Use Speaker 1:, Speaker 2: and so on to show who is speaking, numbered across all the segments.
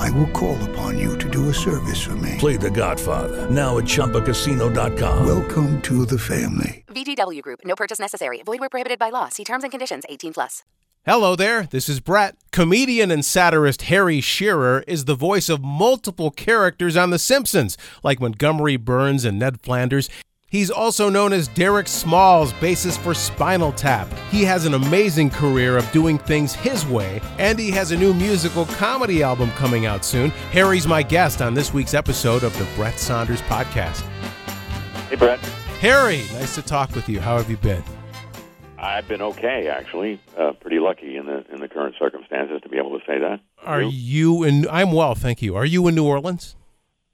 Speaker 1: I will call upon you to do a service for me.
Speaker 2: Play The Godfather now at ChumbaCasino.com.
Speaker 1: Welcome to the family.
Speaker 3: VGW Group. No purchase necessary. Void where prohibited by law. See terms and conditions. 18 plus.
Speaker 4: Hello there, this is Bret. Comedian and satirist Harry Shearer is the voice of multiple characters on The Simpsons, like Montgomery Burns and Ned Flanders. He's also known as Derek Smalls, bassist for Spinal Tap. He has an amazing career of doing things his way, and he has a new musical comedy album coming out soon. Harry's my guest on this week's episode of the Bret Saunders Podcast.
Speaker 5: Hey, Bret.
Speaker 4: Harry, nice to talk with you. How have you been?
Speaker 5: I've been okay, actually. Uh, pretty lucky in the in the current circumstances to be able to say that.
Speaker 4: Are you in? I'm well, thank you. Are you in New Orleans?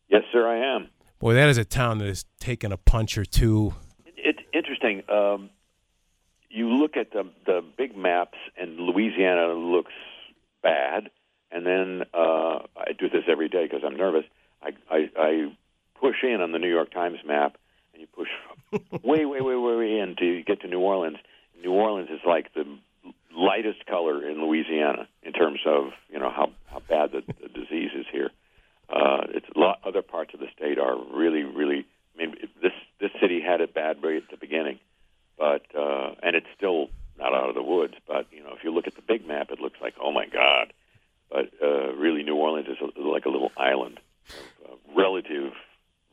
Speaker 5: Yes, sir, I am.
Speaker 4: Boy, that is a town that has taken a punch or two.
Speaker 5: It's interesting. Um, you look at the the big maps, and Louisiana looks bad. And then uh, I do this every day because I'm nervous. I, I I push in on the New York Times map, and you push way, way, way, way, way in to get to New Orleans. New Orleans is like the lightest color in Louisiana in terms of you know how how bad the, the disease is here. Uh, lot. Other parts of the state are really, really. I mean, this this city had it bad right at the beginning, but uh, and it's still not out of the woods. But you know, if you look at the big map, it looks like oh my god. But uh, really, New Orleans is a, like a little island of uh, relative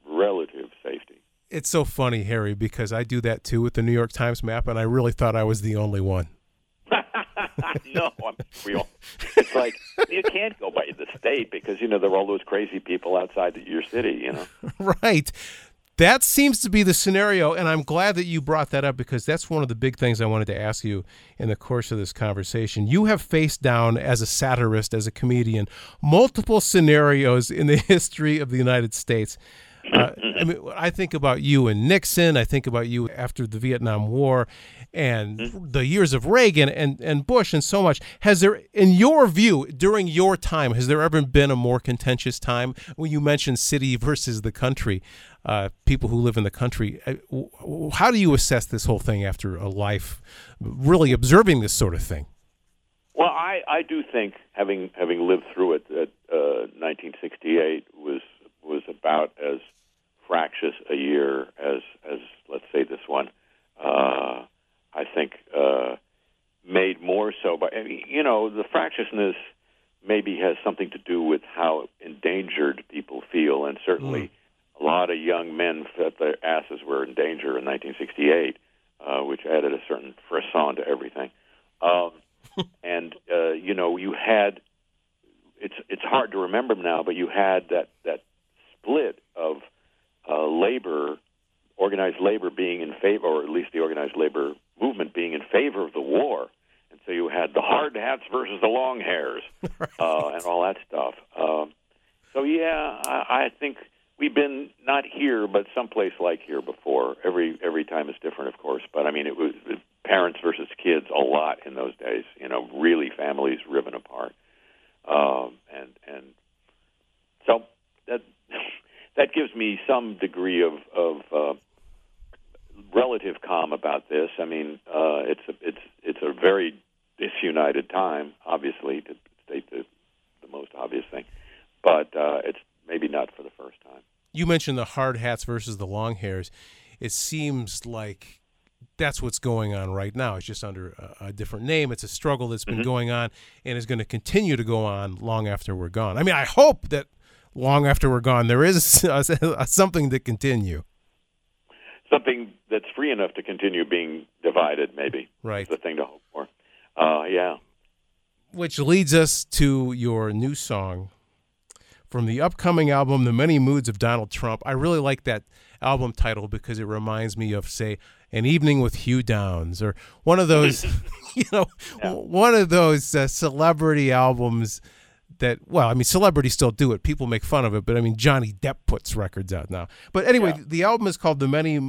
Speaker 5: relative safety.
Speaker 4: It's so funny, Harry, because I do that too with the New York Times map, and I really thought I was the only one.
Speaker 5: no, I'm real. It's like you can't go by the state because you know there are all those crazy people outside your city. You know,
Speaker 4: right. That seems to be the scenario, and I'm glad that you brought that up because that's one of the big things I wanted to ask you in the course of this conversation. You have faced down as a satirist, as a comedian, multiple scenarios in the history of the United States. Uh, I mean, I think about you and Nixon. I think about you after the Vietnam War, and
Speaker 5: Mm-hmm.
Speaker 4: the years of Reagan and and Bush, and so much. Has there, in your view, during your time, has there ever been a more contentious time? When you mentioned city versus the country, uh, people who live in the country, uh, how do you assess this whole thing after a life really observing this sort of thing?
Speaker 5: Well, I, I do think having having lived through it that uh, 1968 was was about as fractious a year as as let's say this one. Uh, I think uh, made more so by I mean, you know the fractiousness maybe has something to do with how endangered people feel, and certainly a lot of young men felt their asses were in danger in 1968, uh, which added a certain frisson to everything. Um, and uh, you know you had it's it's hard to remember now, but you had that that split of uh, labor, organized labor being in favor, or at least the organized labor movement being in favor of the war, and so you had the hard hats versus the long hairs, uh, and all that stuff. Um, so yeah, I, I think we've been not here, but someplace like here before. Every every time is different, of course. But I mean, it was parents versus kids a lot in those days. You know, really families riven apart, um, and and so that that gives me some degree of of uh, relative calm about this. I mean, uh, it's a, it's it's a very disunited time, obviously, to state the the most obvious thing, but uh, it's maybe not for the first time.
Speaker 4: You mentioned the hard hats versus the long hairs. It seems like that's what's going on right now. It's just under a, a different name. It's a struggle that's been going on and is going to continue to go on long after we're gone. I mean, I hope that long after we're gone, there is something to continue.
Speaker 5: Something that's free enough to continue being divided, maybe.
Speaker 4: Right.
Speaker 5: The thing to hope for. Uh, yeah.
Speaker 4: Which leads us to your new song from the upcoming album, The Many Moods of Donald Trump. I really like that album title because it reminds me of, say, An Evening with Hugh Downs or one of those, you know, one of those uh, celebrity albums that, well, I mean, celebrities still do it. People make fun of it, but I mean, Johnny Depp puts records out now. But anyway,
Speaker 5: Yeah.
Speaker 4: the album is called The Many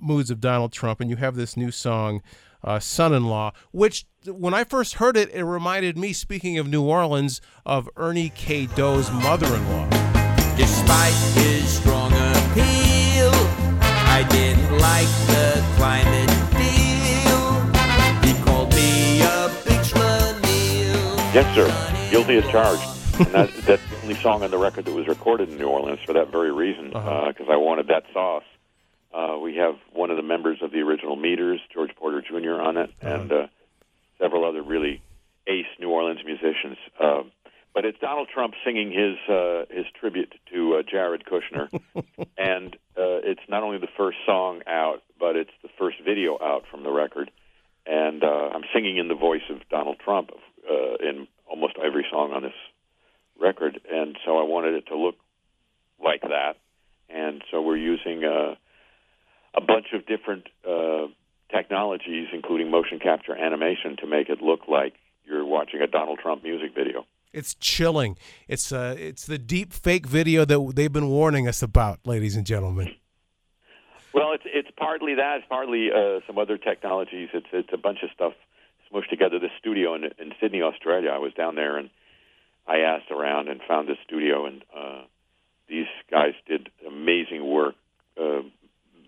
Speaker 4: moods of Donald Trump, and you have this new song, uh, "Son-in-Law," which when I first heard it, it reminded me, speaking of New Orleans, of Ernie K-Doe's mother-in-law.
Speaker 6: Despite his strong appeal, I didn't like the climate deal. He called me a big schlemiel.
Speaker 5: Yes, sir. Guilty as charged. and that, that's the only song on the record that was recorded in New Orleans for that very reason, because
Speaker 4: Uh-huh.
Speaker 5: I wanted that sauce. Uh, we have one of the members of the original Meters, George Porter Jr., on it,
Speaker 4: Uh-huh.
Speaker 5: and uh, several other really ace New Orleans musicians. Uh, but it's Donald Trump singing his uh, his tribute to uh, Jared Kushner, and uh, it's not only the first song out, but it's the first video out from the record. And uh, I'm singing in the voice of Donald Trump uh, in almost every song on this record, and so I wanted it to look like that. And so we're using uh, a bunch of different uh, technologies, including motion capture animation, to make it look like you're watching a Donald Trump music video.
Speaker 4: It's chilling. It's uh, it's the deep fake video that they've been warning us about, ladies and gentlemen.
Speaker 5: Well, it's it's partly that, it's partly uh, some other technologies. It's it's a bunch of stuff smushed together. The studio in in Sydney, Australia. I was down there and I asked around and found this studio, and uh, these guys did amazing work, uh,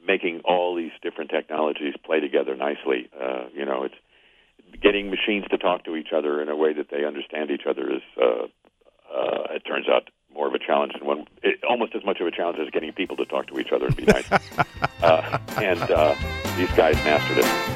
Speaker 5: making all these different technologies play together nicely. Uh, you know, it's getting machines to talk to each other in a way that they understand each other is. Uh, uh, it turns out more of a challenge than one, it, almost as much of a challenge as getting people to talk to each other and be nice. uh, and uh, these guys mastered it.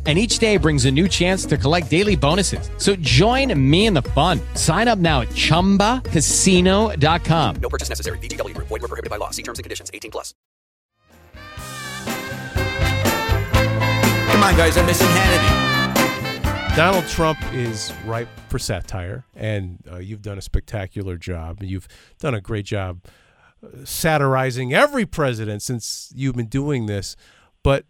Speaker 7: And each day brings a new chance to collect daily bonuses. So join me in the fun. Sign up now at chumbacasino.com.
Speaker 8: No purchase necessary. VGW Group. Void were prohibited by law. See terms and conditions. 18 plus.
Speaker 6: Come on, guys, I'm missing Hannity.
Speaker 4: Donald Trump is ripe for satire, and uh, you've done a spectacular job. You've done a great job uh, satirizing every president since you've been doing this. But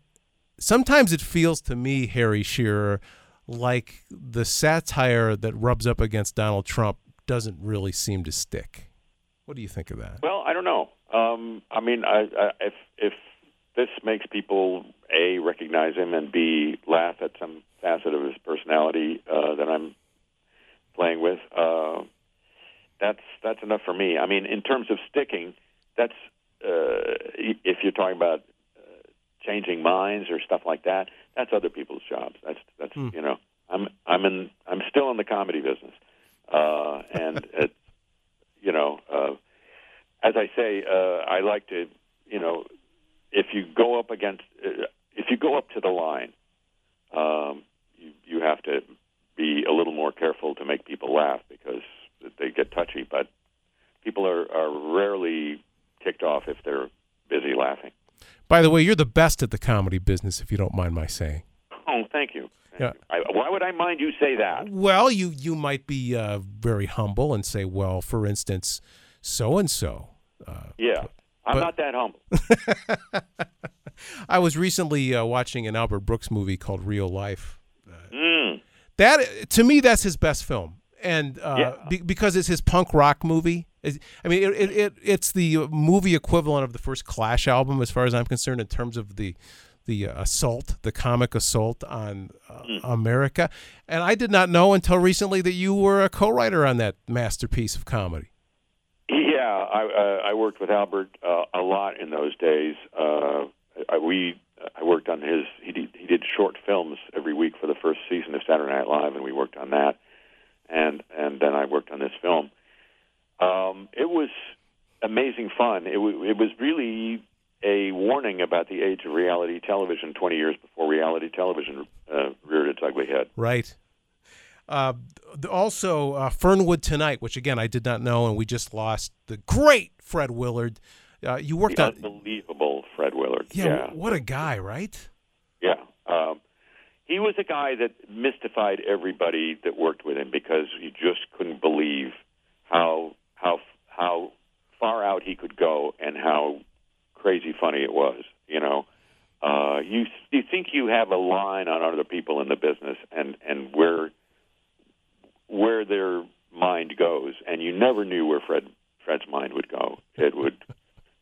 Speaker 4: sometimes it feels to me, Harry Shearer, like the satire that rubs up against Donald Trump doesn't really seem to stick. What do you think of that?
Speaker 5: Well, I don't know. Um, I mean, I, I, if if this makes people a recognize him and b laugh at some facet of his personality uh, that I'm playing with, uh, that's that's enough for me. I mean, in terms of sticking, that's uh, if you're talking about changing minds or stuff like that. That's other people's jobs. That's that's you know, I'm I'm in I'm still in the comedy business, uh, and it, you know. Uh, as I say, uh, I like to, you know, if you go up against, uh, if you go up to the line, um, you you have to be a little more careful to make people laugh because they get touchy. But people are, are rarely ticked off if they're busy laughing.
Speaker 4: By the way, you're the best at the comedy business, if you don't mind my saying.
Speaker 5: Oh, thank you. Thank
Speaker 4: Yeah.
Speaker 5: you. I, why would I mind you say that?
Speaker 4: Well, you you might be uh, very humble and say, well, for instance, so and so.
Speaker 5: Yeah, I'm
Speaker 4: But-
Speaker 5: not that humble.
Speaker 4: I was recently uh, watching an Albert Brooks movie called Real Life.
Speaker 5: Mm.
Speaker 4: That to me, that's his best film, and uh,
Speaker 5: Yeah.
Speaker 4: be, because it's his punk rock movie. I mean, it, it, it it's the movie equivalent of the first Clash album, as far as I'm concerned, in terms of the the uh, assault, the comic assault on uh, America. And I did not know until recently that you were a co-writer on that masterpiece of comedy.
Speaker 5: Yeah, I, uh, I worked with Albert uh, a lot in those days. Uh, I, we I worked on his. He did, he did short films every week for the first season of Saturday Night Live, and we worked on that. And and then I worked on this film. Um, it was amazing fun. It, w- it was really a warning about the age of reality television 20 years before reality television uh, reared its ugly head.
Speaker 4: Right. Uh, also, uh, Fernwood Tonight, which again I did not know, and we just lost the great Fred Willard. Uh, you worked
Speaker 5: The
Speaker 4: on,
Speaker 5: unbelievable Fred Willard.
Speaker 4: yeah,
Speaker 5: yeah.
Speaker 4: what a guy, right?
Speaker 5: Yeah. Um, he was a guy that mystified everybody that worked with him because you just couldn't believe how how how far out he could go and how crazy funny it was. You know, uh, you you think you have a line on other people in the business and and where where their mind goes, and you never knew where Fred Fred's mind would go. It would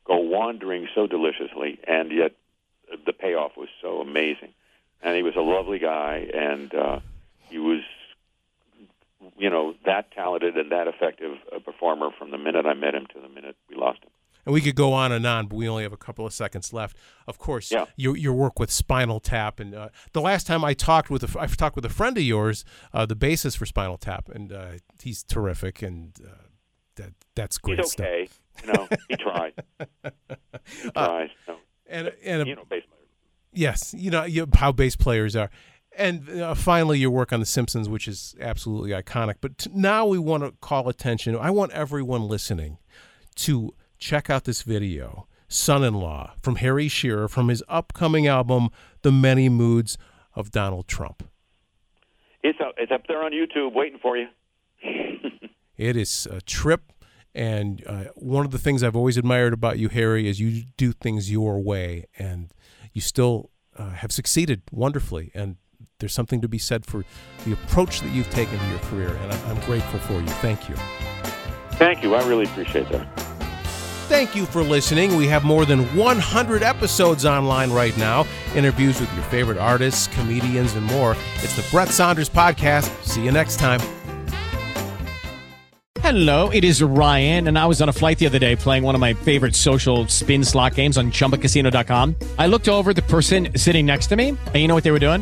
Speaker 5: go wandering so deliciously, and yet the payoff was so amazing. And he was a lovely guy, and uh, he was, you know, that talented and that effective a performer from the minute I met him to the minute we lost him.
Speaker 4: And we could go on and on, but we only have a couple of seconds left. Of course,
Speaker 5: Yeah.
Speaker 4: your your work with Spinal Tap, and uh, the last time I talked with a, I've talked with a friend of yours, uh, the bassist for Spinal Tap, and uh, he's terrific, and uh, that that's great
Speaker 5: He's
Speaker 4: stuff.
Speaker 5: okay. You know, he tried. He tried. no.
Speaker 4: And and
Speaker 5: you know, bass player.
Speaker 4: Yes, you know you, how bass players are. And uh, finally, your work on The Simpsons, which is absolutely iconic. But t- now we want to call attention. I want everyone listening to check out this video, Son in Law, from Harry Shearer from his upcoming album, The Many Moods of Donald Trump.
Speaker 5: It's up, it's up there on YouTube waiting for you.
Speaker 4: It is a trip. And uh, one of the things I've always admired about you, Harry, is you do things your way, and you still uh, have succeeded wonderfully. And there's something to be said for the approach that you've taken to your career, and I- I'm grateful for you. Thank you.
Speaker 5: Thank you. I really appreciate that.
Speaker 4: Thank you for listening. We have more than 100 episodes online right now, interviews with your favorite artists, comedians, and more. It's the Bret Saunders Podcast. See you next time.
Speaker 7: Hello, it is Ryan, and I was on a flight the other day playing one of my favorite social spin slot games on chumbacasino.com. I looked over at the person sitting next to me, and you know what they were doing?